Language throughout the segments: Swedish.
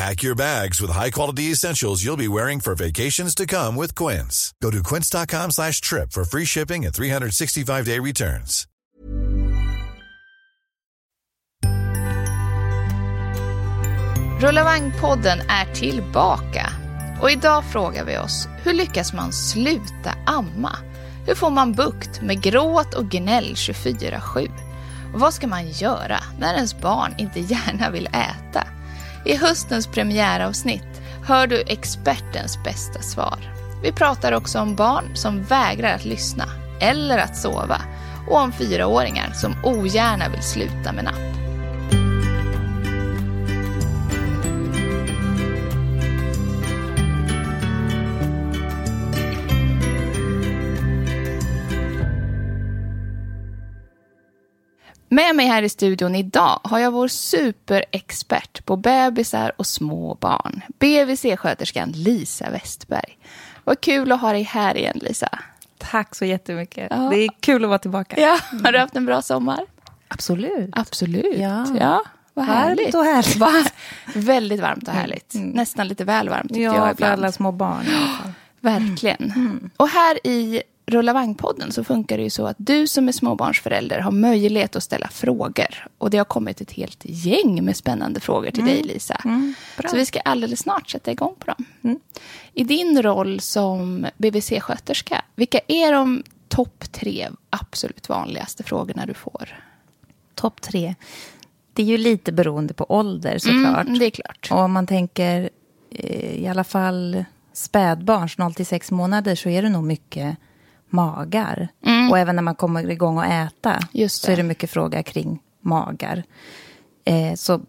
Pack your bags with high-quality essentials you'll be wearing for vacations to come with Quince. Go to quince.com slash trip for free shipping and 365-day returns. Rullavagnpodden är tillbaka. Och idag frågar vi oss, hur lyckas man sluta amma? Hur får man bukt med gråt och gnäll 24-7? Och vad ska man göra när ens barn inte gärna vill äta? I höstens premiäravsnitt hör du expertens bästa svar. Vi pratar också om barn som vägrar att lyssna eller att sova och om fyraåringar som ogärna vill sluta med napp. Med mig här i studion idag har jag vår superexpert på bebisar och små barn. BVC-sköterskan Lisa Westberg. Vad kul att ha dig här igen Lisa. Tack så jättemycket. Ja. Det är kul att vara tillbaka. Ja, har du haft en bra sommar? Absolut. Absolut. Ja. ja vad härligt. och härligt. Va? Väldigt varmt och härligt. Mm. Nästan lite väl varmt tyckte jag Ja, för ibland. alla små barn. Verkligen. Mm. Och här i Rulla vagn-podden så funkar det ju så att du som är småbarnsförälder har möjlighet att ställa frågor. Och det har kommit ett helt gäng med spännande frågor till dig Lisa. Mm. Så vi ska alldeles snart sätta igång på dem. I din roll som BVC-sköterska, vilka är de topp tre absolut vanligaste frågorna du får? Topp tre. Det är ju lite beroende på ålder såklart. Mm, det är klart. Och om man tänker eh, i alla fall spädbarns 0 till 6 månader så är det nog mycket magar. Och även när man kommer igång och äta Mm. Så är det mycket fråga kring magar. Eh, så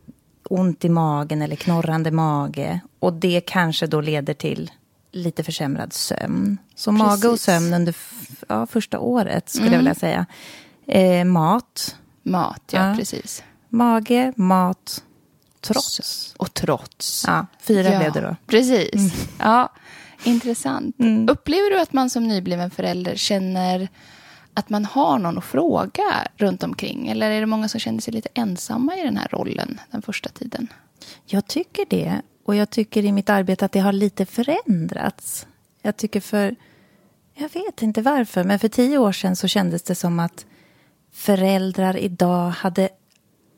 ont i magen eller knorrande mage. Och det kanske då leder till lite försämrad sömn. Så mage och Precis. sömn under ja, första året skulle jag vilja säga. Eh, mat, Mat, ja, Ja. precis. mage, mat, trots. Och trots. Ja, fyra Ja, blev det då. Precis. Ja, intressant. Mm. Upplever du att man som nybliven förälder känner att man har någon att fråga runt omkring? Eller är det många som känner sig lite ensamma i den här rollen den första tiden? Jag tycker det. Och jag tycker i mitt arbete att det har lite förändrats. Jag tycker för... Jag vet inte varför, men för tio år sedan så kändes det som att föräldrar idag hade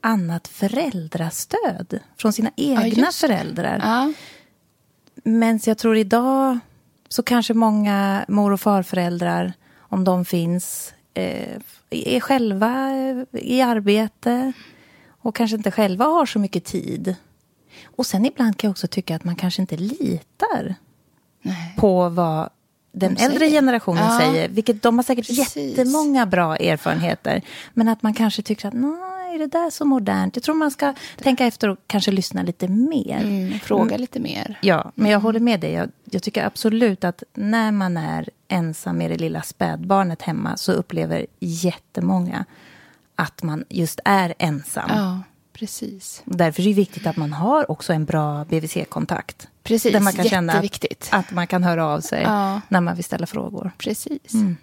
annat föräldrastöd från sina egna det. föräldrar. Ja, Men jag tror idag så kanske många mor och farföräldrar, om de finns, eh, är själva eh, i arbete och kanske inte själva har så mycket tid. Och sen ibland kan jag också tycka att man kanske inte litar nej. på vad den De äldre generationen Ja. säger. Vilket de har säkert Precis. jättemånga bra erfarenheter. Men att man kanske tycker att nej, är det där så modernt? Jag tror man ska tänka efter och kanske lyssna lite mer. Mm, fråga lite mer. Ja, men jag håller med dig. Jag, jag tycker absolut att när man är ensam med det lilla spädbarnet hemma så upplever jättemånga att man just är ensam. Ja, precis. Därför är det viktigt att man har också en bra BVC-kontakt. Precis, Där man kan känna att, att man kan höra av sig Ja. när man vill ställa frågor. Precis. Mm.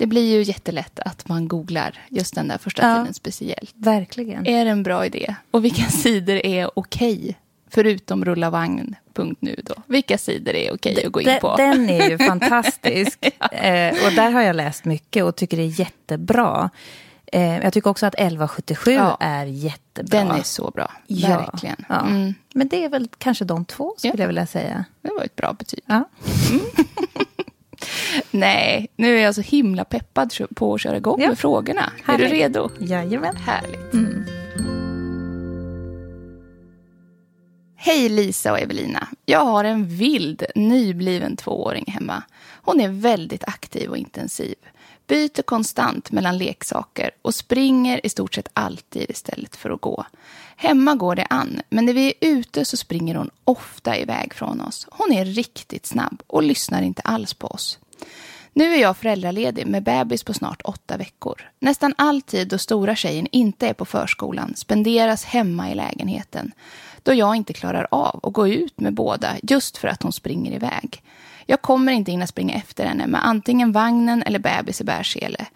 Det blir ju jättelätt att man googlar just den där första Ja. tiden speciellt. Verkligen. Är det en bra idé? Och vilka sidor är okej? Förutom rullavagn.nu då. Vilka sidor är okej att gå in på? Den är ju fantastisk. eh, och där har jag läst mycket och tycker det är jättebra. Eh, jag tycker också att 1177 Ja. är jättebra. Den är så bra. Ja, Verkligen. Ja. Mm. Men det är väl kanske de två, skulle Ja. jag vilja säga. Det var ett bra betyg. Ja. Nej, nu är jag så himla peppad på att köra igång Ja. med frågorna. Härligt. Är du redo? Jajamän. Härligt. Hej Lisa och Evelina. Jag har en vild, nybliven tvååring hemma. Hon är väldigt aktiv och intensiv. Byter konstant mellan leksaker och springer i stort sett alltid istället för att gå. Hemma går det an, men när vi är ute så springer hon ofta iväg från oss. Hon är riktigt snabb och lyssnar inte alls på oss. Nu är jag föräldraledig med bebis på snart åtta veckor. Nästan all tid då stora tjejen inte är på förskolan spenderas hemma i lägenheten. Då jag inte klarar av att gå ut med båda just för att hon springer iväg. Jag kommer inte hinna springa efter henne med antingen vagnen eller bebis i bärsele.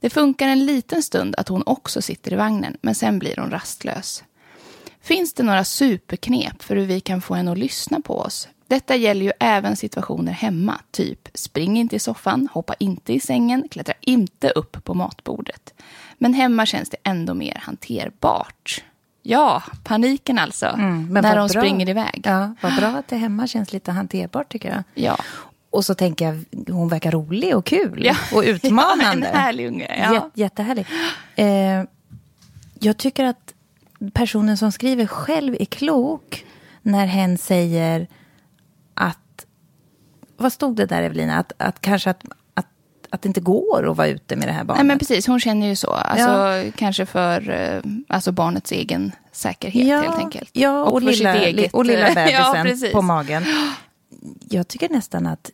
Det funkar en liten stund att hon också sitter i vagnen men sen blir hon rastlös. Finns det några superknep för hur vi kan få henne att lyssna på oss? Detta gäller ju även situationer hemma, typ spring inte i soffan, hoppa inte i sängen, klättra inte upp på matbordet. Men hemma känns det ändå mer hanterbart. Ja, paniken alltså, Mm, men när hon bra. springer iväg. Ja, vad bra att det hemma känns lite hanterbart tycker jag. Ja. Och så tänker jag, hon verkar rolig och kul Ja. och utmanande. Ja, en härlig unge. Ja. Jät, jättehärlig. Eh, jag tycker att personen som skriver själv är klok när hen säger att... Vad stod det där, Evelina? Att, att kanske att, att, det inte går att vara ute med det här barnet. Nej, men precis, hon känner ju så. Alltså, Kanske för eh, alltså barnets egen säkerhet helt enkelt. Ja, och, sitt lilla, eget, och lilla eh, ja, bebisen precis. på magen. Jag tycker nästan att,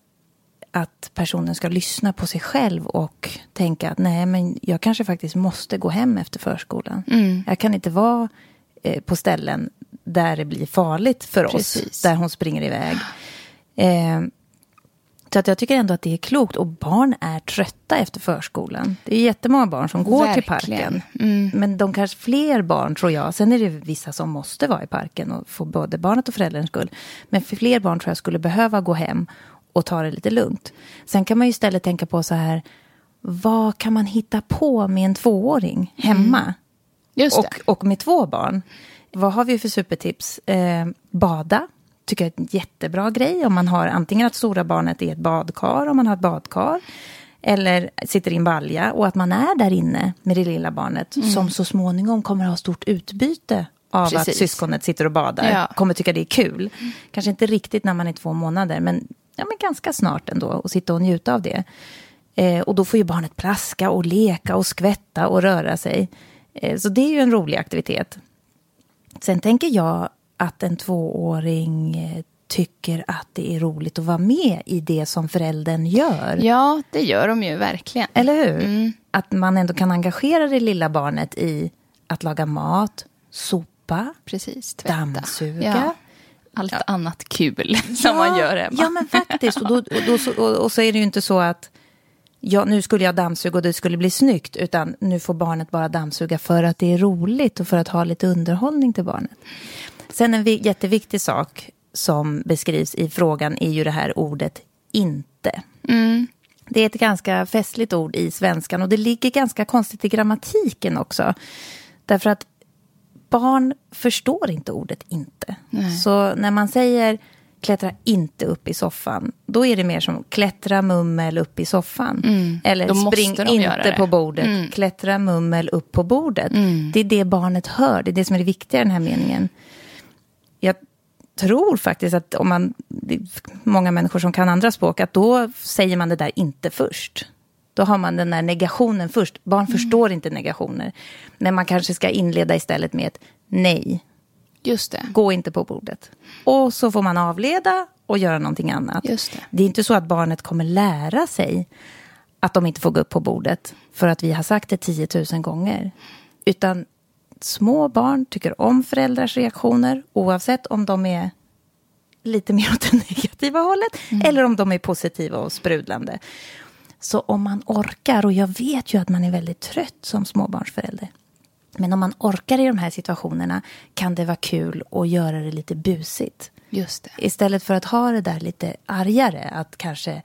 att personen ska lyssna på sig själv och tänka att nej, men jag kanske faktiskt måste gå hem efter förskolan. Mm. Jag kan inte vara eh, på ställen där det blir farligt för oss, Precis. där hon springer iväg. Eh, så att jag tycker ändå att det är klokt. Och barn är trötta efter förskolan. Det är jättemånga barn som går till Verkligen. parken. Mm. Men de kanske fler barn tror jag. Sen är det vissa som måste vara i parken och få både barnet och förälderns skull. Men för fler barn tror jag skulle behöva gå hem och ta det lite lugnt. Sen kan man ju istället tänka på så här. Vad kan man hitta på med en tvååring hemma? Just det. Och, och med två barn. Vad har vi för supertips? Eh, bada. Tycker jag är en jättebra grej. Om man har antingen att stora barnet är ett badkar, om man har ett badkar. Eller sitter i en balja. Och att man är där inne med det lilla barnet. Som så småningom kommer att ha stort utbyte av att Precis. syskonet sitter och badar. Ja. Kommer tycka det är kul. Kanske inte riktigt när man är två månader. Men, ja, men ganska snart ändå. Och sitta och njuta av det. Eh, och då får ju barnet plaska och leka och skvätta och röra sig. Eh, så det är ju en rolig aktivitet. Sen tänker jag att en tvååring eh, tycker att det är roligt att vara med i det som föräldern gör. Ja, det gör de ju verkligen. Eller hur? Att man ändå kan engagera det lilla barnet i att laga mat, sopa, Precis, tvätta. dammsuga. Ja. Allt annat kul som man gör hemma. Ja, men faktiskt. Och, då, och, då, och, och så är det ju inte så att ja, nu skulle jag dammsuga och det skulle bli snyggt. Utan nu får barnet bara dammsuga för att det är roligt och för att ha lite underhållning till barnet. Sen en vi- jätteviktig sak som beskrivs i frågan är ju det här ordet inte. Det är ett ganska festligt ord i svenskan och det ligger ganska konstigt i grammatiken också. Därför att barn förstår inte ordet inte. Så när man säger klättra inte upp i soffan, då är det mer som klättra mummel upp i soffan. Eller Då måste spring inte på bordet, klättra mummel upp på bordet. Det är det barnet hör, det är det som är det viktiga i den här meningen. Jag tror faktiskt att om man, det är många människor som kan andra språk, att då säger man det där inte först. Då har man den där negationen först. Barn förstår inte negationer. Men man kanske ska inleda istället med ett nej. Just det. Gå inte på bordet. Och så får man avleda och göra någonting annat. Just det. det är inte så att barnet kommer lära sig att de inte får gå upp på bordet för att vi har sagt det 10 000 gånger. Utan små barn tycker om föräldrars reaktioner oavsett om de är lite mer åt det negativa hållet eller om de är positiva och sprudlande. Så om man orkar, och jag vet ju att man är väldigt trött som småbarnsförälder. Men om man orkar i de här situationerna kan det vara kul att göra det lite busigt. Just det. Istället för att ha det där lite argare, att kanske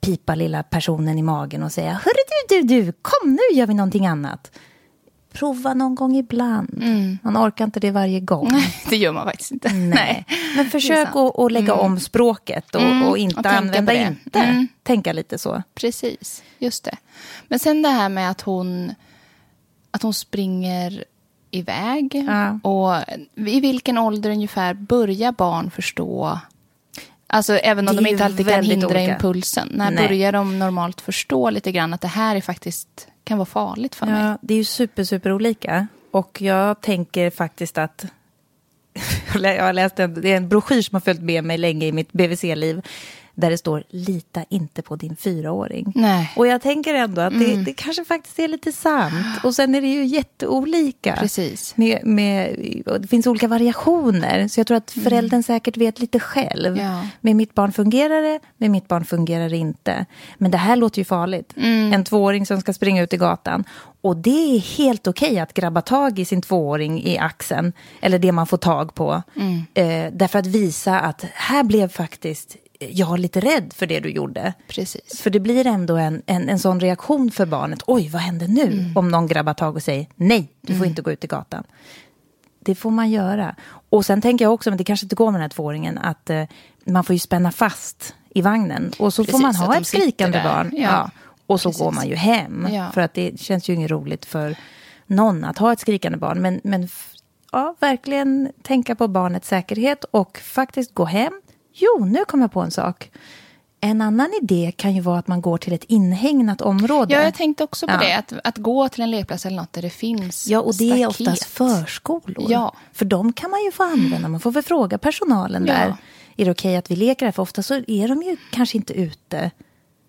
pipa lilla personen i magen och säga Hörru du, du, du, kom nu gör vi någonting annat. prova någon gång ibland. Mm. Man orkar inte det varje gång. Nej, det gör man faktiskt inte. Nej. Men försök att, att lägga om språket och, Mm, och inte och använda inte. Mm. Tänka lite så. Precis, just det. Men sen det här med att hon, att hon springer iväg. Ja. Och i vilken ålder ungefär börjar barn förstå Alltså även om de inte alltid kan hindra olika. impulsen. När Nej. börjar de normalt förstå lite grann att det här är faktiskt kan vara farligt för mig? Ja, det är ju super, super olika. Och jag tänker faktiskt att... jag har läst en, det är en broschyr som har följt med mig länge i mitt BVC-liv. Där det står lita inte på din fyraåring. Nej. Och jag tänker ändå att det, det kanske faktiskt är lite sant. Och sen är det ju jätteolika. Precis. Med, med, det finns olika variationer. Så jag tror att föräldern säkert vet lite själv. Ja. Med mitt barn fungerar det, med mitt barn fungerar det inte. Men det här låter ju farligt. En tvååring som ska springa ut i gatan. Och det är helt okej att grabba tag i sin tvååring i axeln. Eller det man får tag på. Eh, därför att visa att här blev faktiskt jag lite rädd för det du gjorde. Precis. För det blir ändå en, en, en sån reaktion för barnet. Oj, vad händer nu? Mm. Om någon grabbar tag och säger nej, du får inte gå ut i gatan. Det får man göra. Och sen tänker jag också, men det kanske inte går med den här tvååringen, att eh, man får ju spänna fast i vagnen. Och så Precis, får man ha ett skrikande där. barn. Ja, Och så precis. går man ju hem. Ja. För att det känns ju inget roligt för någon att ha ett skrikande barn. Men, men ja, verkligen tänka på barnets säkerhet och faktiskt gå hem. Jo, nu kom jag på en sak. En annan idé kan ju vara att man går till ett inhägnat område. Ja, jag tänkte också på Ja. det. Att, att gå till en lekplats eller något där det finns Ja, och det är staket. oftast förskolor. Ja. För de kan man ju få använda. Man får väl fråga personalen Ja. där. Är det okej att vi leker här? För ofta så är de ju kanske inte ute.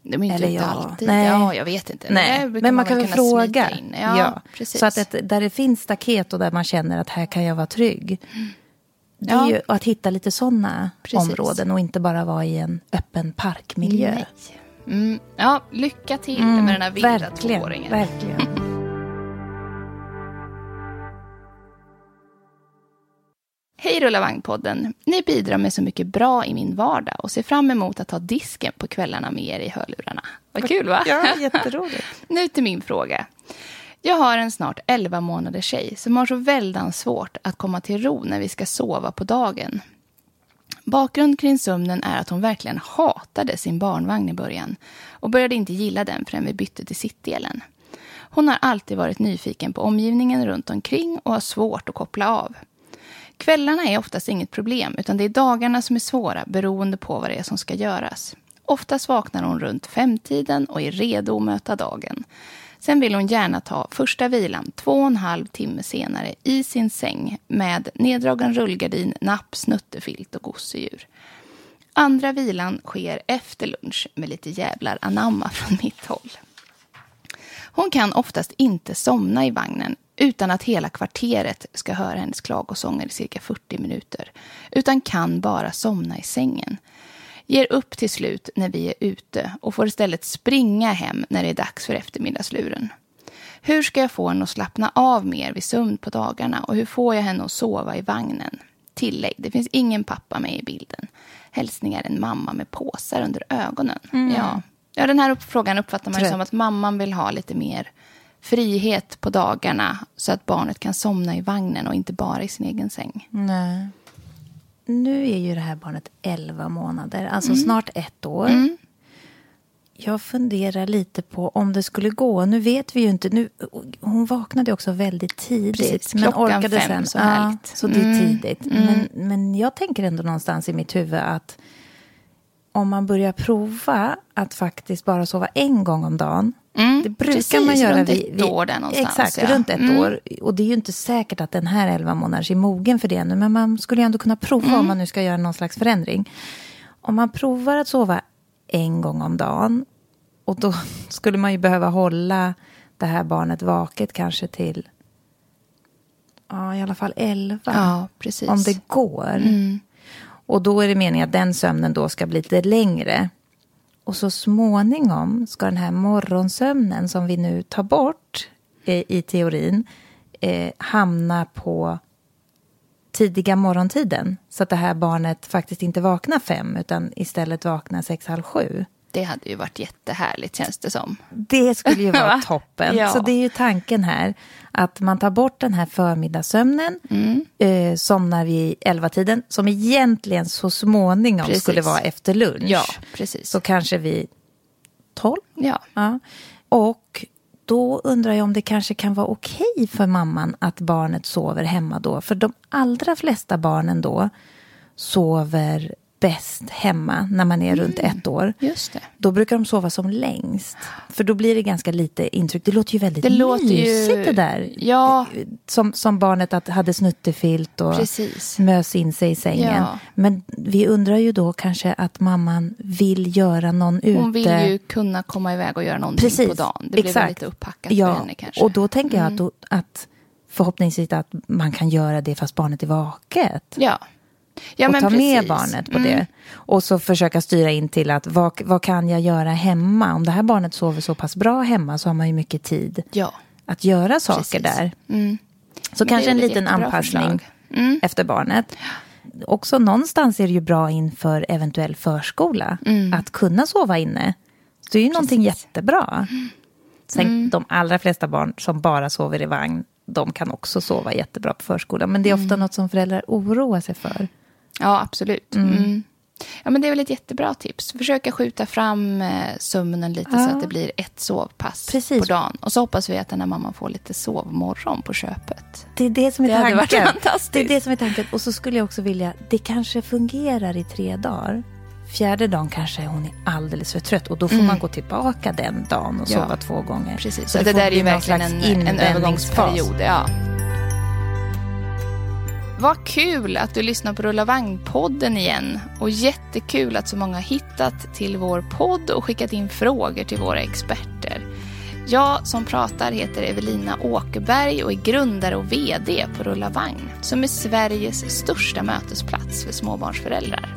De är inte Eller ute ja. alltid. Nej. Ja, jag vet inte. Nej, men man kan väl fråga. Ja, precis. Så att ett, där det finns staket och där man känner att här kan jag vara trygg. Det är Ja. ju att hitta lite sådana områden och inte bara vara i en öppen parkmiljö. Mm. Ja, lycka till med den här vilda Mm, verkligen, tvååringen. verkligen. Hej Rulla Vagnpodden! Ni bidrar med så mycket bra i min vardag och ser fram emot att ta disken på kvällarna med er i hörlurarna. Vad kul va? Ja, jätteroligt. Nu till min fråga. Jag har en snart 11 månaders tjej som har så väldans svårt att komma till ro när vi ska sova på dagen. Bakgrund kring sömnen är att hon verkligen hatade sin barnvagn i början och började inte gilla den förrän vi bytte till sittdelen. Hon har alltid varit nyfiken på omgivningen runt omkring och har svårt att koppla av. Kvällarna är oftast inget problem utan det är dagarna som är svåra beroende på vad det är som ska göras. Oftast vaknar hon runt femtiden och är redo att möta dagen. Sen vill hon gärna ta första vilan två och en halv timme senare i sin säng med neddragen rullgardin, napp, snuttefilt och gosedjur. Andra vilan sker efter lunch med lite jävlar anamma från mitt håll. Hon kan oftast inte somna i vagnen utan att hela kvarteret ska höra hennes klagosånger i cirka 40 minuter. Utan kan bara somna i sängen. Ger upp till slut när vi är ute och får istället springa hem när det är dags för eftermiddagsluren. Hur ska jag få henne att slappna av mer vid sömn på dagarna och hur får jag henne att sova i vagnen? Tillägg, det finns ingen pappa med i bilden. Hälsningar en mamma med påsar under ögonen. Ja. ja, den här upp- frågan uppfattar man som att mamman vill ha lite mer frihet på dagarna så att barnet kan somna i vagnen och inte bara i sin egen säng. Nej. Nu är ju det här barnet 11 månader, alltså Mm. snart ett år. Jag funderar lite på om det skulle gå. Nu vet vi ju inte. Nu, hon vaknade också väldigt tidigt. Precis, men orkade fem, sen. så ja, härligt. så det är Mm, tidigt. Men, men jag tänker ändå någonstans i mitt huvud att om man börjar prova att faktiskt bara sova en gång om dagen. Mm, det brukar precis, man göra runt vid, ett år där någonstans, Exakt, ja. runt ett Mm. år. Och det är ju inte säkert att den här 11 månaders är mogen för det ännu. Men man skulle ju ändå kunna prova Mm. om man nu ska göra någon slags förändring. Om man provar att sova en gång om dagen. Och då skulle man ju behöva hålla det här barnet vaket kanske till ja, i alla fall 11. Ja, precis. Om det går. Och då är det meningen att den sömnen då ska bli lite längre. Och så småningom ska den här morgonsömnen som vi nu tar bort eh, i teorin eh, hamna på tidiga morgontiden. Så att det här barnet faktiskt inte vaknar fem utan istället vaknar sex, halv sju. Det hade ju varit jättehärligt känns det som. Det skulle ju vara Va? toppen. Ja. Så det är ju tanken här. Att man tar bort den här förmiddagssömnen, mm. eh, somnar vid elva tiden som egentligen så småningom precis. skulle vara efter lunch. Ja, precis. Så kanske vid tolv. Ja. ja. Och då undrar jag om det kanske kan vara okej för mamman att barnet sover hemma då. För de allra flesta barnen då sover bäst hemma när man är mm. runt ett år. Just det. Då brukar de sova som längst. För då blir det ganska lite intryck. Det låter ju väldigt det låter mysigt ju... det där. Ja. Som, som barnet att hade snuttefilt och Precis. mös in sig i sängen. Ja. Men vi undrar ju då kanske att mamman vill göra någon ute. Hon vill ju kunna komma iväg och göra någonting Precis. på dagen. Det blir Exakt. lite upppackat ja. för henne kanske. Och då tänker jag mm. att, att förhoppningsvis att man kan göra det fast barnet är vaket. Ja. Ja, och ta precis. med barnet på mm. det. Och så försöka styra in till att vad, vad kan jag göra hemma? Om det här barnet sover så pass bra hemma så har man ju mycket tid ja. att göra saker precis. där. Mm. Så Men kanske en liten anpassning mm. efter barnet. Också någonstans är det ju bra inför eventuell förskola mm. att kunna sova inne. Det är ju precis. någonting jättebra. Sen mm. de allra flesta barn som bara sover i vagn de kan också sova jättebra på förskolan. Men det är ofta mm. något som föräldrar oroar sig för. Ja, absolut. Mm. Mm. Ja, men det är väl ett jättebra tips. Försöka skjuta fram eh, sömnen lite ja. så att det blir ett sovpass Precis. på dagen. Och så hoppas vi att den här mamman får lite sovmorgon på köpet. Det är det som är det tanken. Hade varit fantastiskt. Det är det som är tanken. Och så skulle jag också vilja, det kanske fungerar i tre dagar. Fjärde dagen kanske hon är alldeles för trött och då får mm. man gå tillbaka den dagen och sova ja. två gånger. Precis, så det, det där är ju verkligen en, en övergångsperiod. Ja. Vad kul att du lyssnar på Rulla Vagn-podden igen. Och jättekul att så många har hittat till vår podd och skickat in frågor till våra experter. Jag som pratar heter Evelina Åkerberg och är grundare och VD på Rulla Vagn, som är Sveriges största mötesplats för småbarnsföräldrar.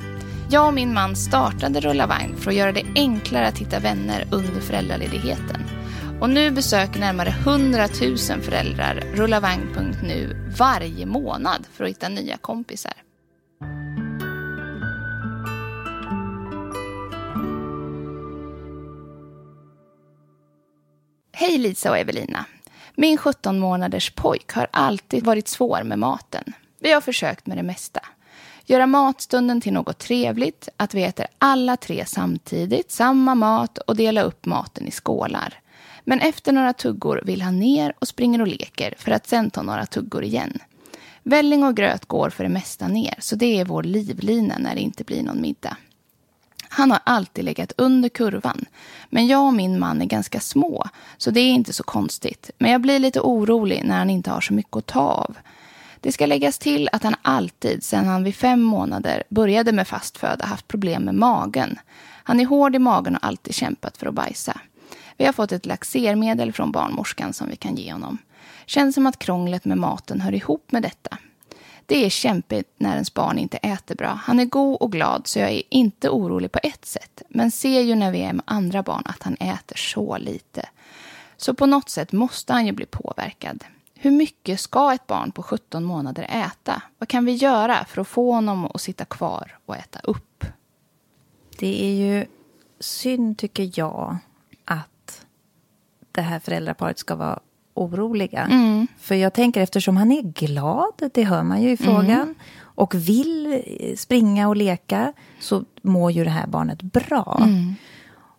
Jag och min man startade Rulla Vagn för att göra det enklare att hitta vänner under föräldraledigheten. Och nu besöker närmare 100 000 föräldrar rullavagn.nu varje månad för att hitta nya kompisar. Hej Lisa och Evelina. Min 17 månaders pojk har alltid varit svår med maten. Vi har försökt med det mesta. Göra matstunden till något trevligt, att vi äter alla tre samtidigt, samma mat och dela upp maten i skålar. Men efter några tuggor vill han ner och springer och leker för att sen ta några tuggor igen. Välling och gröt går för det mesta ner, så det är vår livlina när det inte blir någon middag. Han har alltid legat under kurvan. Men jag och min man är ganska små, så det är inte så konstigt. Men jag blir lite orolig när han inte har så mycket att ta av. Det ska läggas till att han alltid, sedan han vid fem månader började med fast föda, haft problem med magen. Han är hård i magen och alltid kämpat för att bajsa. Vi har fått ett laxermedel från barnmorskan som vi kan ge honom. Känns som att krånglet med maten hör ihop med detta. Det är kämpigt när ens barn inte äter bra. Han är god och glad så jag är inte orolig på ett sätt. Men ser ju när vi är med andra barn att han äter så lite. Så på något sätt måste han ju bli påverkad. Hur mycket ska ett barn på 17 månader äta? Vad kan vi göra för att få honom att sitta kvar och äta upp? Det är ju synd, tycker jag, det här föräldraparet ska vara oroliga. Mm. För jag tänker eftersom han är glad, det hör man ju i frågan, mm. och vill springa och leka, så mår ju det här barnet bra. Mm.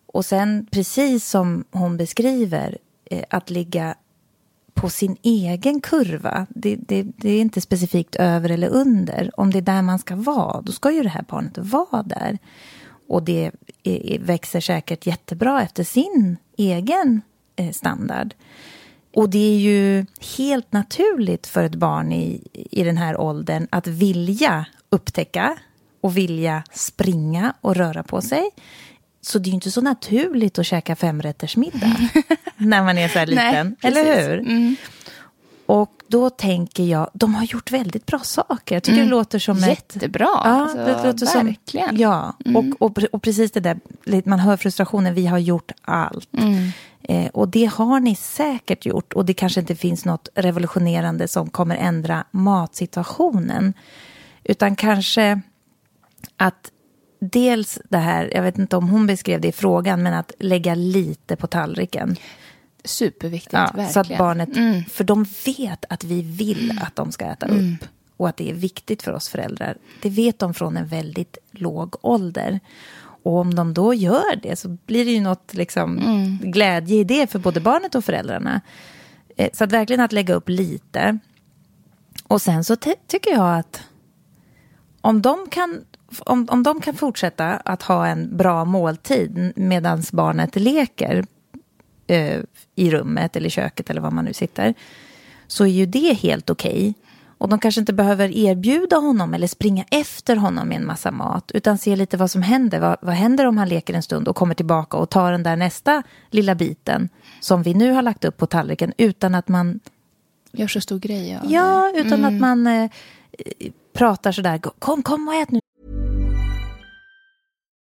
Och sen, precis som hon beskriver, eh, att ligga på sin egen kurva. Det, det, det, är inte specifikt över eller under. Om det är där man ska vara, då ska ju det här barnet vara där. Och det växer säkert jättebra efter sin egen standard. Och det är ju helt naturligt för ett barn i, i den här åldern att vilja upptäcka och vilja springa och röra på sig. Så det är ju inte så naturligt att käka femrättersmiddag när man är så här liten, Nej, eller hur? Mm. Och då tänker jag, de har gjort väldigt bra saker. Jag tycker mm. det låter som Jättebra, ett... Ja, alltså, det låter verkligen. Som, ja, mm. och, och, och, precis det där, man hör frustrationen, vi har gjort allt. Mm. Eh, och det har ni säkert gjort. Och det kanske inte finns något revolutionerande som kommer ändra matsituationen. Utan kanske att dels det här, jag vet inte om hon beskrev det i frågan, men att lägga lite på tallriken. Superviktigt, Ja, verkligen. så att barnet, Mm. för de vet att vi vill att de ska äta upp. Och att det är viktigt för oss föräldrar. Det vet de från en väldigt låg ålder. Och om de då gör det så blir det ju något liksom, Mm. glädje i det för både barnet och föräldrarna. Eh, Så att verkligen att lägga upp lite. Och sen så ty- tycker jag att om de kan om, om de kan fortsätta att ha en bra måltid medan barnet leker eh, i rummet eller köket eller var man nu sitter, så är ju det helt okej. Och de kanske inte behöver erbjuda honom eller springa efter honom med en massa mat, utan se lite vad som händer. Vad, vad händer om han leker en stund och kommer tillbaka och tar den där nästa lilla biten som vi nu har lagt upp på tallriken utan att man Gör så stor grej av det. Ja, utan att man eh, pratar sådär, kom, kom och ät nu.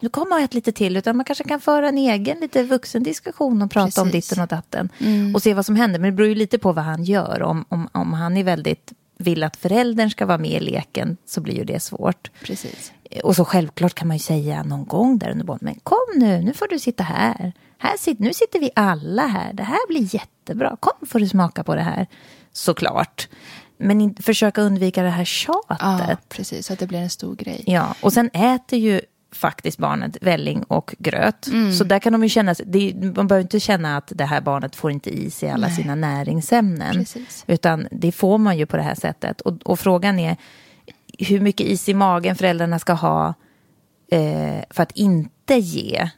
Nu kommer och ät lite till, utan man kanske kan föra en egen lite vuxen diskussion och prata om Precis. ditten och datten. Och se vad som händer. Men det beror ju lite på vad han gör. Om, om, om han är väldigt vill att föräldern ska vara med i leken så blir ju det svårt. Precis. Och så självklart kan man ju säga någon gång där under barnet, men kom nu, nu får du sitta här. här sit, nu sitter vi alla här, det här blir jättebra. Kom får du smaka på det här. Såklart. Men in, försöka undvika det här tjatet. Ja, precis. Så att det blir en stor grej. Ja, och sen äter ju faktiskt barnet välling och gröt. Så där kan de ju känna, det, är- man behöver inte känna att det här barnet får inte i sig alla sina näringsämnen. Precis. Utan det får man ju på det här sättet. Och, och frågan är hur mycket is i magen föräldrarna ska ha eh, för att inte ge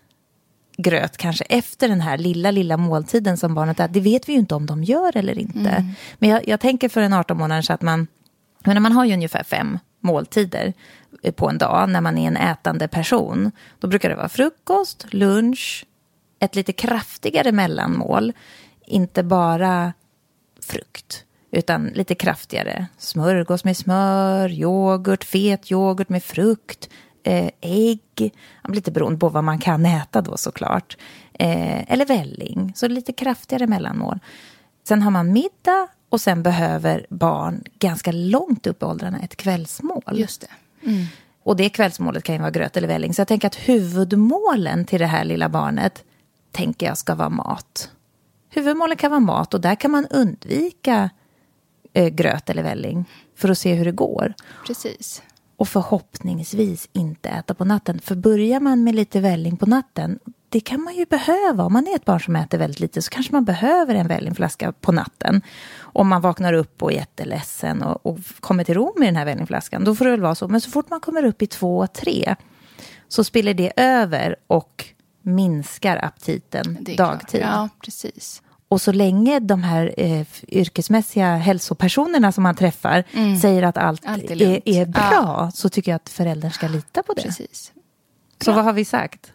gröt kanske efter den här lilla, lilla måltiden som barnet äter. Det vet vi ju inte om de gör eller inte. Men jag, jag tänker för en 18 månader så att man, menar, man har ju ungefär fem måltider eh, på en dag när man är en ätande person. Då brukar det vara frukost, lunch, ett lite kraftigare mellanmål. Inte bara frukt, utan lite kraftigare. Smörgås med smör, yoghurt, fet yoghurt med frukt, eh, ägg. Lite beroende på vad man kan äta då såklart. Eh, eller välling, så lite kraftigare mellanmål. Sen har man middag och sen behöver barn ganska långt upp i åldrarna ett kvällsmål. Just det. Och det kvällsmålet kan ju vara gröt eller välling. Så jag tänker att huvudmålen till det här lilla barnet tänker jag ska vara mat. Huvudmålet kan vara mat och där kan man undvika eh, gröt eller välling för att se hur det går. Precis. Och förhoppningsvis inte äta på natten. För börjar man med lite välling på natten, det kan man ju behöva. Om man är ett barn som äter väldigt lite så kanske man behöver en vällingflaska på natten. Om man vaknar upp och är jätteledsen och, och kommer till ro med den här vällingflaskan, då får det väl vara så. Men så fort man kommer upp i två, tre, så spiller det över och minskar aptiten dagtid. Klart. Ja, precis. Och så länge de här eh, yrkesmässiga hälsopersonerna som man träffar säger att allt, Mm. Allt är är, är, bra Ja. så tycker jag att föräldern ska lita på det. Precis. Så vad har vi sagt?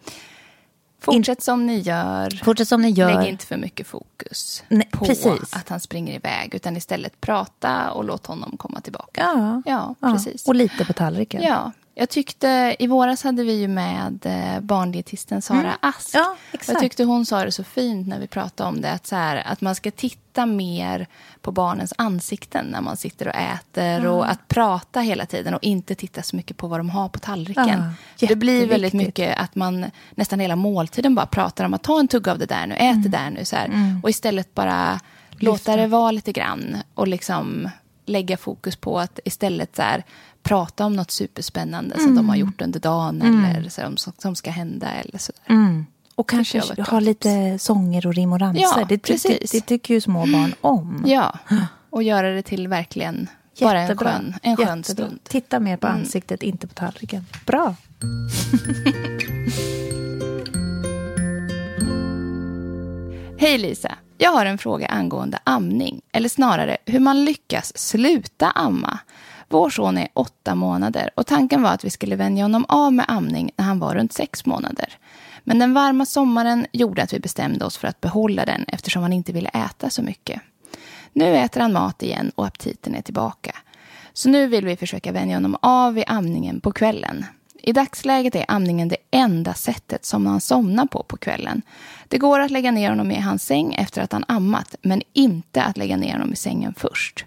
Fortsätt som ni gör. Fortsätt som ni gör. Lägg inte för mycket fokus Nej, på precis. att han springer iväg. Utan istället prata och låt honom komma tillbaka. Ja, Ja, ja. precis. Och lite på tallriken. Ja, jag tyckte i våras hade vi ju med eh, barndietisten Sara Ask. Mm. Ja, exakt. Jag tyckte hon sa det så fint när vi pratade om det. Att, så här, att man ska titta mer på barnens ansikten när man sitter och äter. Och att prata hela tiden och inte titta så mycket på vad de har på tallriken. Ja, det blir väldigt mycket att man nästan hela måltiden bara pratar om att ta en tugga av det där nu, ät det där nu. Så här. Och istället bara låta det vara lite grann och liksom lägga fokus på att istället så här, prata om något superspännande som de har gjort under dagen eller så, som, som ska hända eller sådär. Mm. Och kanske ha lite sånger och rim och ramsor. Ja, det, precis. det, det tycker ju små barn om. Ja, och göra det till verkligen bara en skön, en skön Jättebra. stund. Titta mer på Mm. ansiktet, inte på tallriken. Bra. Hej Lisa, jag har en fråga angående amning, eller snarare hur man lyckas sluta amma. Vår son är åtta månader och tanken var att vi skulle vänja honom av med amning när han var runt sex månader. Men den varma sommaren gjorde att vi bestämde oss för att behålla den eftersom han inte ville äta så mycket. Nu äter han mat igen och aptiten är tillbaka. Så nu vill vi försöka vänja honom av vid amningen på kvällen. I dagsläget är amningen det enda sättet som han somnar på på kvällen. Det går att lägga ner honom i hans säng efter att han ammat, men inte att lägga ner honom i sängen först.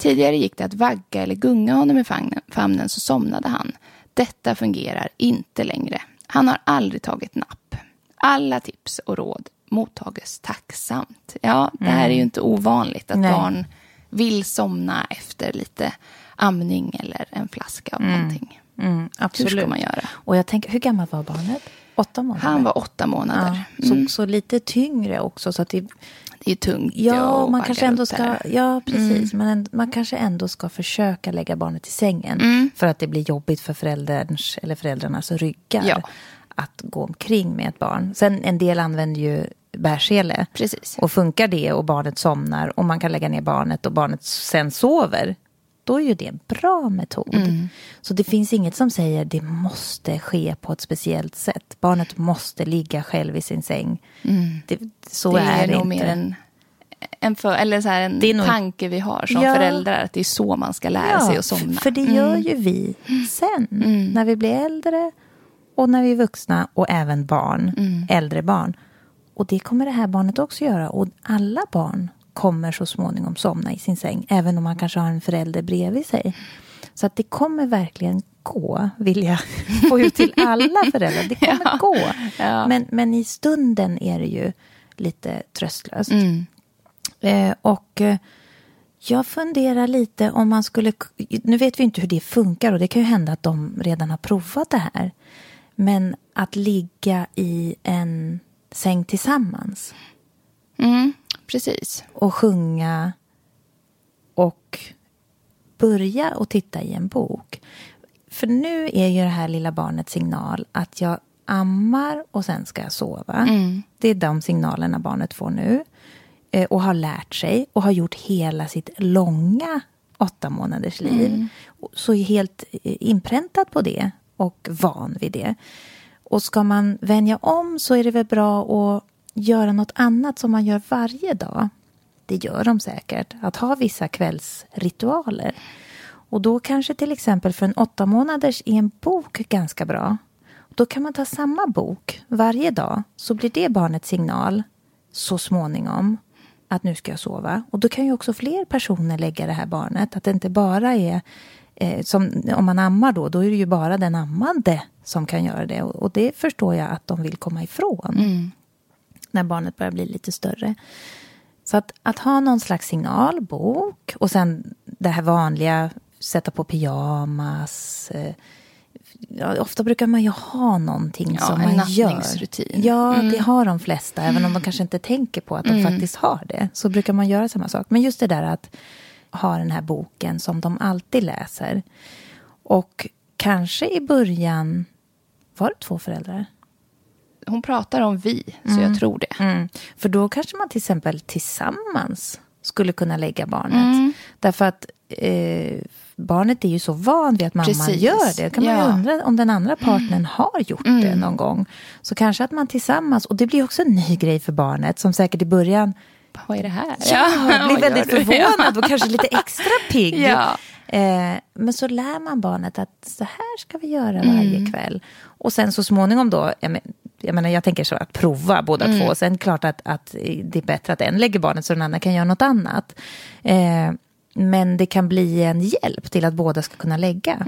Tidigare gick det att vagga eller gunga honom i famnen, så somnade han. Detta fungerar inte längre. Han har aldrig tagit napp. Alla tips och råd mottages tacksamt. Ja, det här är ju inte ovanligt att Nej. barn vill somna efter lite amning eller en flaska av någonting. Mm, Hur absolut. ska man göra? Och jag tänker, hur gammal var barnet? Åtta månader? Han var åtta månader. ja, så, Mm. så lite tyngre också. Så att det, Det är tungt. ja, man kanske ändå ska, ja, precis. Men en, man kanske ändå ska försöka lägga barnet i sängen. Mm. För att det blir jobbigt för förälderns, eller föräldrarnas ryggar. Ja. Att gå omkring med ett barn. Sen en del använder ju bärsele. Precis. Och funkar det och barnet somnar och man kan lägga ner barnet och barnet sen sover. Då är ju det en bra metod. Mm. Så det finns inget som säger det måste ske på ett speciellt sätt. Barnet måste ligga själv i sin säng. Det, så Mm. det är, är, det nog inte. mer en, en, för, eller så här en nog- tanke vi har som Ja. föräldrar. Att det är så man ska lära sig att somna. Mm. För det gör ju vi sen. När vi blir äldre och när vi är vuxna och även barn. Mm. Äldre barn. Och det kommer det här barnet också göra. Och alla barn kommer så småningom somna i sin säng. Även om man kanske har en förälder bredvid sig. Så att det kommer verkligen gå, vill jag få ut till alla föräldrar. Det kommer gå. Ja. Men, men i stunden är det ju lite tröstlöst. Mm. Eh, och eh, jag funderar lite om man skulle... Nu vet vi inte hur det funkar och det kan ju hända att de redan har provat det här. Men att ligga i en säng tillsammans Mm, precis. och sjunga och börja och titta i en bok. För nu är ju det här lilla barnets signal att jag ammar och sen ska jag sova. Det är de signalerna barnet får nu. Eh, Och har lärt sig och har gjort hela sitt långa åtta månaders liv. Och Så är helt eh, inpräntat på det och van vid det. Och ska man vänja om så är det väl bra att göra något annat som man gör varje dag. Det gör de säkert. Att ha vissa kvällsritualer. Och då kanske till exempel för en åtta månaders är en bok ganska bra. Då kan man ta samma bok varje dag. Så blir det barnets signal så småningom att nu ska jag sova. Och då kan ju också fler personer lägga det här barnet. Att det inte bara är eh, som om man ammar då, då är det ju bara den ammande som kan göra det. Och, och det förstår jag att de vill komma ifrån. Mm. När barnet börjar bli lite större. Så att, att ha någon slags signal, bok och sen det här vanliga, sätta på pyjamas. Eh, ja, ofta brukar man ju ha någonting Ja, som man gör. Ja, det har de flesta, även om de kanske inte tänker på att de faktiskt har det. Så brukar man göra samma sak. Men just det där att ha den här boken som de alltid läser. Och kanske i början, var det två föräldrar? Hon pratar om vi, så jag tror det. Mm. För då kanske man till exempel tillsammans skulle kunna lägga barnet. Därför att eh, barnet är ju så van vid att mamman Precis. gör det. Då kan man Ja. undra om den andra partnern har gjort det någon gång. Så kanske att man tillsammans, och det blir också en ny grej för barnet som säkert i början Vad är det här? Ja, blir väldigt du? förvånad och kanske lite extra pigg. Ja. Eh, men så lär man barnet att så här ska vi göra varje kväll. Och sen så småningom då, men, jag menar jag tänker så att prova båda två. Sen klart att, att det är bättre att en lägger barnet så den andra kan göra något annat. Eh, men det kan bli en hjälp till att båda ska kunna lägga.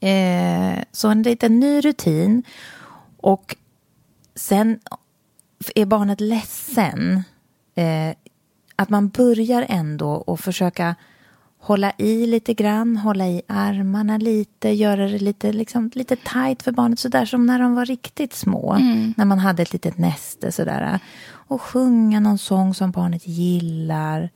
Eh, så en liten ny rutin. Och sen är barnet ledsen, eh, att man börjar ändå och försöka hålla i lite grann, hålla i armarna lite, göra det lite, liksom, lite tight för barnet. Sådär som när de var riktigt små. När man hade ett litet näste sådär. Och sjunga någon sång som barnet gillar.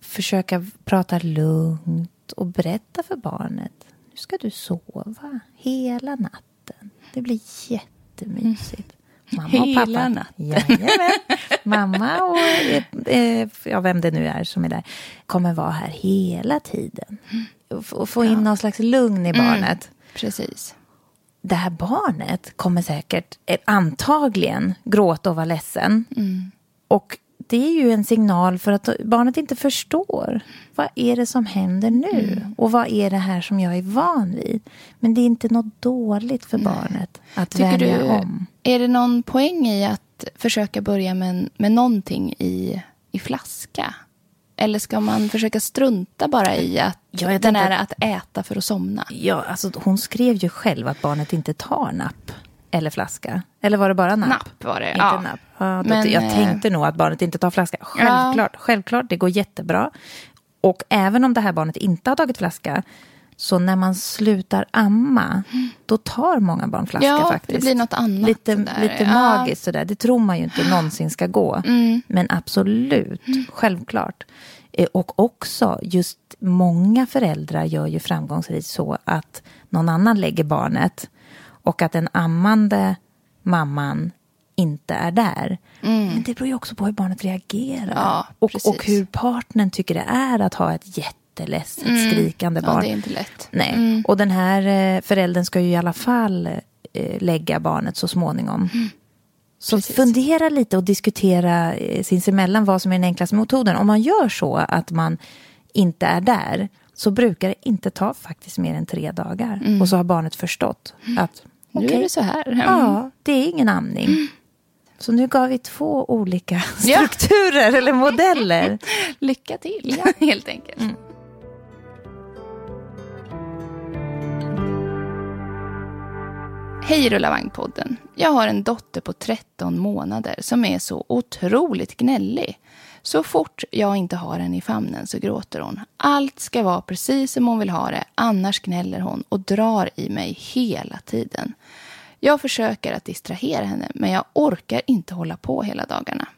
Försöka prata lugnt och berätta för barnet. Nu ska du sova hela natten. Det blir jättemysigt. Mamma och Hela pappa. natten. Jajamän. Mamma och eh, ja, vem det nu är som är där kommer vara här hela tiden. Och, få- och få in någon slags lugn i barnet. Precis. Det här barnet kommer säkert eh, antagligen gråta och vara ledsen. Och det är ju en signal för att barnet inte förstår. Vad är det som händer nu? Och vad är det här som jag är van vid? Men det är inte något dåligt för barnet att Tycker välja du, om. är det någon poäng i att försöka börja med, med någonting i, i flaska? Eller ska man försöka strunta bara i att Ja, den är att äta för att somna? Ja, alltså hon skrev ju själv att barnet inte tar napp eller flaska. Eller var det bara napp? Napp var det, Inte ja. napp. Ja, Men, jag eh, tänkte nog att barnet inte tar flaska. Självklart, självklart, det går jättebra. Och även om det här barnet inte har tagit flaska, så när man slutar amma, då tar många barn flaska Ja, det faktiskt. blir något annat Lite, sådär. lite Ja. magiskt sådär. Det tror man ju inte någonsin ska gå. Men absolut, självklart. Eh, Och också, just många föräldrar gör ju framgångsrikt så att någon annan lägger barnet och att den ammande mamman inte är där. Men det beror ju också på hur barnet reagerar. Ja, och, och hur partnern tycker det är att ha ett jätteledset, skrikande Ja, barn. det är inte lätt. Nej, och den här eh, föräldern ska ju i alla fall eh, lägga barnet så småningom. Så Precis. fundera lite och diskutera eh, sinsemellan vad som är den enklaste metoden. Om man gör så att man inte är där så brukar det inte ta faktiskt mer än tre dagar. Och så har barnet förstått att Nu okej, är det så här. Mm. Ja, det är ingen amning. Så nu gav vi två olika Ja. strukturer eller modeller. Lycka till, helt enkelt. Hej Rullavagn-podden. Jag har en dotter på 13 månader som är så otroligt gnällig. Så fort jag inte har henne i famnen så gråter hon. Allt ska vara precis som hon vill ha det, annars gnäller hon och drar i mig hela tiden. Jag försöker att distrahera henne, men jag orkar inte hålla på hela dagarna.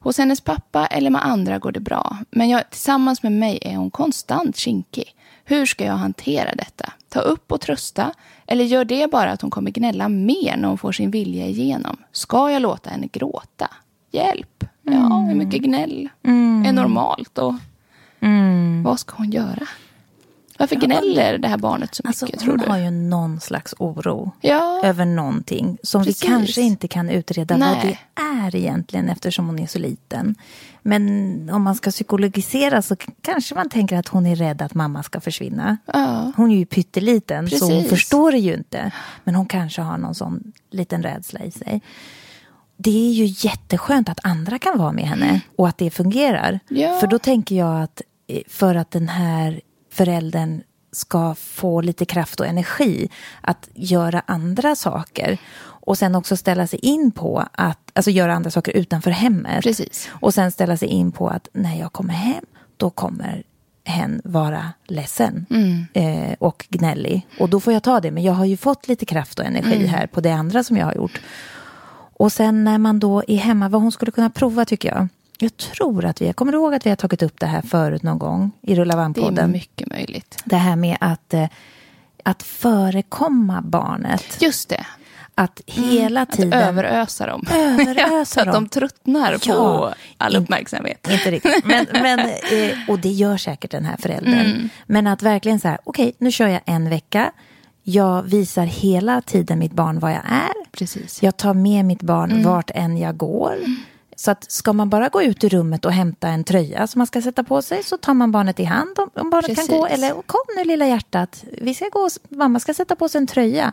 Hos hennes pappa eller med andra går det bra, men jag, tillsammans med mig är hon konstant kinkig. Hur ska jag hantera detta? Ta upp och trösta? Eller gör det bara att hon kommer gnälla mer när hon får sin vilja igenom? Ska jag låta henne gråta? Hjälp! Ja, hur mycket gnäll är normalt? Och Vad ska hon göra? Varför gnäller det här barnet så mycket, Alltså, tror hon du? har ju någon slags oro Ja. över någonting som Precis. vi kanske inte kan utreda vad Nej. det är egentligen eftersom hon är så liten. Men om man ska psykologisera så kanske man tänker att hon är rädd att mamma ska försvinna. Ja. Hon är ju pytteliten så hon Precis. förstår det ju inte. Men hon kanske har någon sån liten rädsla i sig. Det är ju jätteskönt att andra kan vara med henne och att det fungerar. Ja. För då tänker jag att eh, för att den här föräldern ska få lite kraft och energi att göra andra saker och sen också ställa sig in på att, alltså göra andra saker utanför hemmet. Precis. Och sen ställa sig in på att när jag kommer hem, då kommer hen vara ledsen eh, och gnällig. Och då får jag ta det, men jag har ju fått lite kraft och energi här på det andra som jag har gjort. Och sen när man då är hemma, vad hon skulle kunna prova tycker jag. Jag tror att vi, kommer ihåg att vi har tagit upp det här förut någon gång i Rulla Det är mycket möjligt. Det här med att, eh, att förekomma barnet. Just det. Att hela Att tiden... överösa dem. Överösa att dem. de tröttnar på Ja. all In- uppmärksamhet. Inte riktigt. Men, men, eh, och det gör säkert den här föräldern. Mm. Men att verkligen så här, okej, nu kör jag en vecka. Jag visar hela tiden mitt barn vad jag är. Precis. Jag tar med mitt barn Mm. vart än jag går. Så att ska man bara gå ut ur rummet och hämta en tröja som man ska sätta på sig så tar man barnet i hand om, om barnet Precis. kan gå. Eller kom nu lilla hjärtat, vi ska gå, mamma ska sätta på sig en tröja.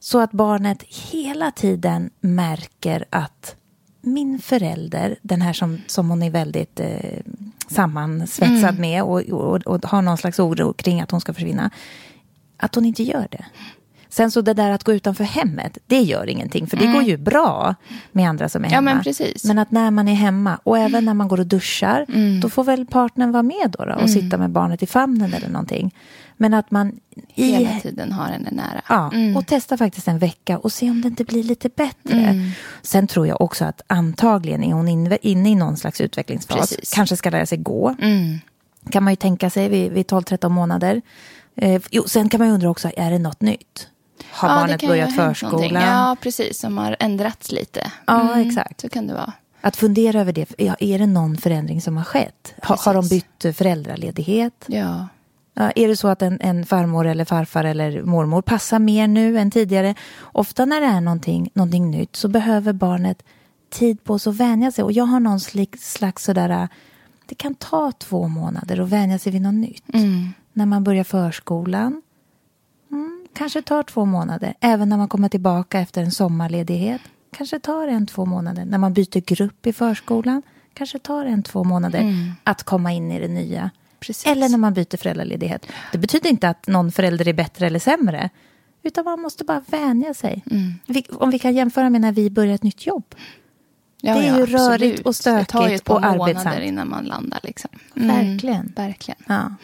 Så att barnet hela tiden märker att min förälder, den här som, som hon är väldigt eh, sammansvetsad Mm. med och, och, och har någon slags oro kring att hon ska försvinna, att hon inte gör det. Sen så det där att gå utanför hemmet, det gör ingenting. För det går ju bra med andra som är Ja, hemma. men precis. Men att när man är hemma och även när man går och duschar, då får väl partnern vara med då, då och sitta med barnet i famnen eller någonting. Men att man i Hela tiden har henne nära. Ja, och testa faktiskt en vecka och se om det inte blir lite bättre. Sen tror jag också att antagligen är hon inne, inne i någon slags utvecklingsfas. Precis. Kanske ska lära sig gå. Mm. Kan man ju tänka sig vid, vid 12-13 månader. Eh, jo, sen kan man ju undra också, är det något nytt? Har Ja, barnet börjat förskolan? Ja, precis. Som har ändrats lite. Ja, exakt. Så kan det vara. Att fundera över det. Är det någon förändring som har skett? Ha, har de bytt föräldraledighet? Ja. Ja, är det så att en, en farmor eller farfar eller mormor passar mer nu än tidigare? Ofta när det är någonting, någonting nytt så behöver barnet tid på sig att vänja sig. Och jag har någon slags sådär, det kan ta två månader att vänja sig vid något nytt. När man börjar förskolan, mm, kanske tar två månader. Även när man kommer tillbaka efter en sommarledighet, kanske tar en, två månader. När man byter grupp i förskolan, kanske tar en, två månader att komma in i det nya. Precis. Eller när man byter föräldraledighet. Det betyder inte att någon förälder är bättre eller sämre. Utan man måste bara vänja sig. Vi, om vi kan jämföra med när vi börjar ett nytt jobb. Ja, Det är ja, ju absolut. rörigt och Det tar ju stökigt ett par och månader arbetsamt. innan man landar. Liksom. Verkligen. Verkligen. Ja.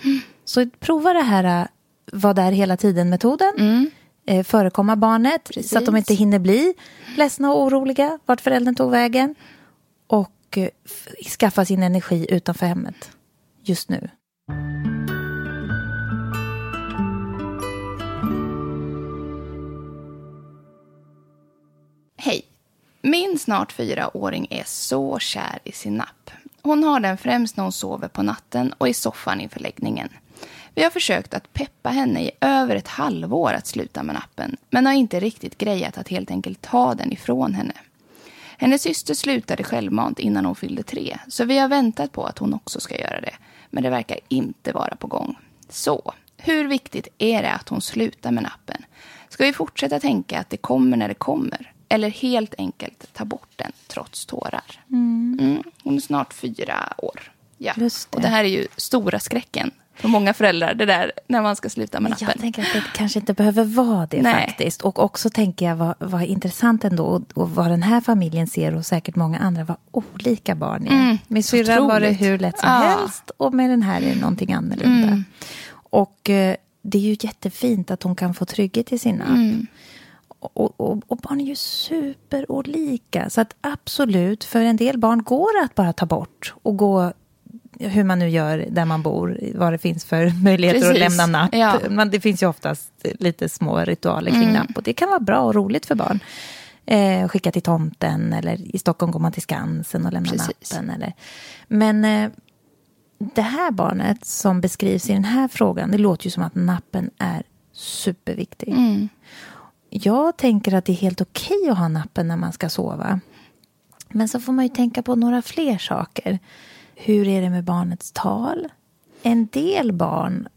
Så prova det här, äh, var där hela tiden-metoden. Eh, förekomma barnet så att de Precis. inte hinner bli ledsna och oroliga vart föräldern tog vägen. Och eh, skaffa sin energi utanför hemmet just nu. Hej! Min snart fyraåring är så kär i sin napp. Hon har den främst när hon sover på natten och i soffan inför läggningen. Vi har försökt att peppa henne i över ett halvår att sluta med nappen men har inte riktigt grejat att helt enkelt ta den ifrån henne. Hennes syster slutade självmant innan hon fyllde tre så vi har väntat på att hon också ska göra det. Men det verkar inte vara på gång. Så, hur viktigt är det att hon slutar med nappen? Ska vi fortsätta tänka att det kommer när det kommer? Eller helt enkelt ta bort den trots tårar? Mm. Hon är snart fyra år. Ja. Det. Och det här är ju stora skräcken för många föräldrar. Det där när man ska sluta med nappen. Jag tänker att det kanske inte behöver vara det Nej. faktiskt. Och också tänker jag vad, vad intressant ändå och, och vad den här familjen ser och säkert många andra vad olika barn är. Mm, med syrran var det hur lätt som Ja. helst och med den här är det någonting annorlunda. Mm. Och eh, det är ju jättefint att hon kan få trygghet i sin napp. Mm. Och, och, och barn är ju superolika. Så att absolut, för en del barn går det att bara ta bort och gå hur man nu gör där man bor, vad det finns för möjligheter Precis. att lämna napp. Ja. Mm. Men det finns ju oftast lite små ritualer kring napp och det kan vara bra och roligt för barn. Eh, skicka till tomten eller i Stockholm går man till Skansen och lämnar Precis. nappen. Eller. Men eh, det här barnet som beskrivs i den här frågan, det låter ju som att nappen är superviktig. Mm. Jag tänker att det är helt okej att ha nappen när man ska sova. Men så får man ju tänka på några fler saker. Hur är det med barnets tal? En del barn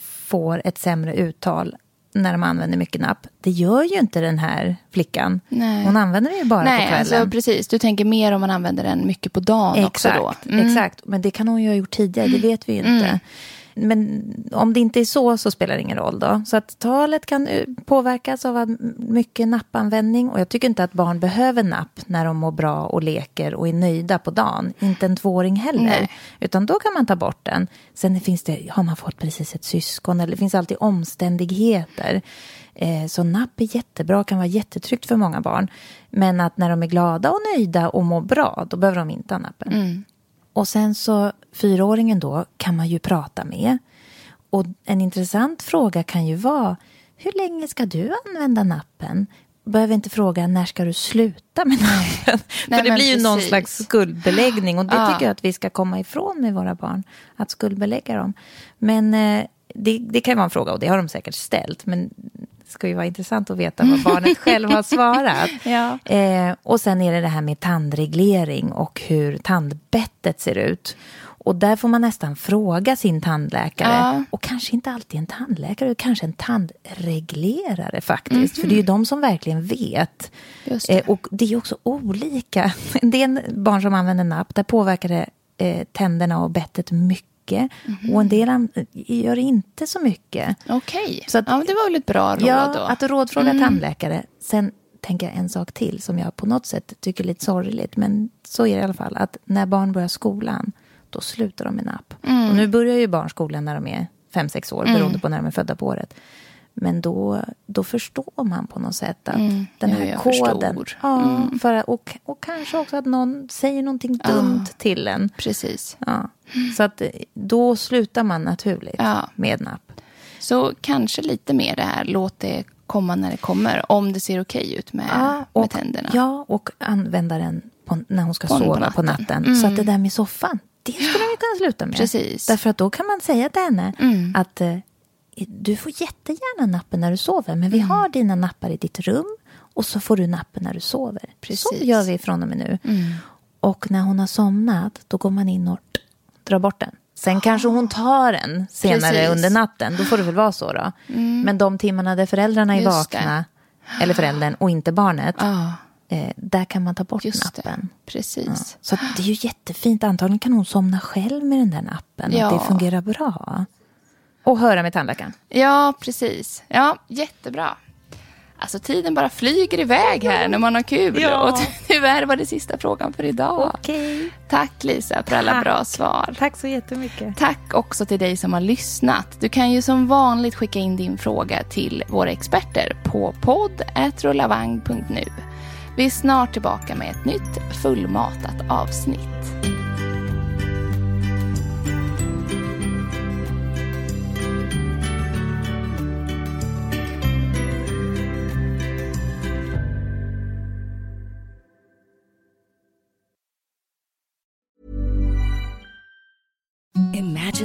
får ett sämre uttal när de använder mycket napp. Det gör ju inte den här flickan. Nej. Hon använder den ju bara på Nej, kvällen. alltså precis. Du tänker mer om man använder den mycket på dagen också då. Exakt, exakt. Men det kan hon ju ha gjort tidigare, det vet vi ju inte. Men om det inte är så, så spelar det ingen roll då. Så att talet kan påverkas av mycket nappanvändning. Och jag tycker inte att barn behöver napp när de mår bra och leker och är nöjda på dagen. Inte en tvååring heller. Nej. Utan då kan man ta bort den. Sen finns det, har man fått precis ett syskon eller det finns alltid omständigheter. Eh, Så napp är jättebra, kan vara jättetryggt för många barn. Men att när de är glada och nöjda och mår bra, då behöver de inte ha nappen. Och sen så fyraåringen då kan man ju prata med. Och en intressant fråga kan ju vara, hur länge ska du använda nappen? Behöver inte fråga, när ska du sluta med nappen? Nej, För det blir ju någon precis. slags skuldbeläggning och det Ja. tycker jag att vi ska komma ifrån med våra barn. Att skuldbelägga dem. Men eh, det, det kan vara en fråga och det har de säkert ställt. Men ska ju vara intressant att veta vad barnet själv har svarat. Ja. Eh, och sen är det det här med tandreglering och hur tandbettet ser ut. Och där får man nästan fråga sin tandläkare. Ja. Och kanske inte alltid en tandläkare, kanske en tandreglerare faktiskt. För det är ju de som verkligen vet. Just det. Eh, och det är också olika. En del barn som använder napp, där påverkar det eh, tänderna och bettet mycket mycket. Och en del gör inte så mycket. Okej, Så att- ja, det var väl ett bra råd Ja, då. att rådfråga tandläkare. Sen tänker jag en sak till som jag på något sätt tycker är lite sorgligt. Men så är det i alla fall. Att när barn börjar skolan, då slutar de med napp. Och nu börjar ju barn skolan när de är fem sex år, beroende på när de är födda på året. Men då, då förstår man på något sätt att den Ja, här jag koden... Ja, för, och, och kanske också att någon säger någonting dumt till en. Precis. Ja. Så att då slutar man naturligt Ja. med napp. Så kanske lite mer det här, låt det komma när det kommer. Om det ser okej ut med, med och, tänderna. Ja, och använda den på, när hon ska På- på sova på natten. natten. Så att det där med soffan, det skulle vi kunna sluta med. Precis. Därför att då kan man säga till henne att eh, du får jättegärna nappen när du sover, men vi har dina nappar i ditt rum och så får du nappen när du sover. Precis. Så gör vi från och med nu. Och när hon har somnat, då går man in och drar bort den. Sen kanske hon tar den senare Precis. under natten. Då får det väl vara så då. Men de timmarna där föräldrarna är Just det. vakna, eller föräldern och inte barnet, Ja, eh, där kan man ta bort just nappen. det. Precis. Så att det är ju jättefint. Antagligen kan hon somna själv med den där nappen. Ja. Att det fungerar bra. Och höra med tandläkaren. Ja, precis. Ja, jättebra. Alltså tiden bara flyger iväg här när man har kul. Ja. Och tyvärr var det sista frågan för idag. Okej. Tack Lisa för alla Tack. bra svar. Tack så jättemycket. Tack också till dig som har lyssnat. Du kan ju som vanligt skicka in din fråga till våra experter på podd.rullavang.nu. Vi är snart tillbaka med ett nytt fullmatat avsnitt.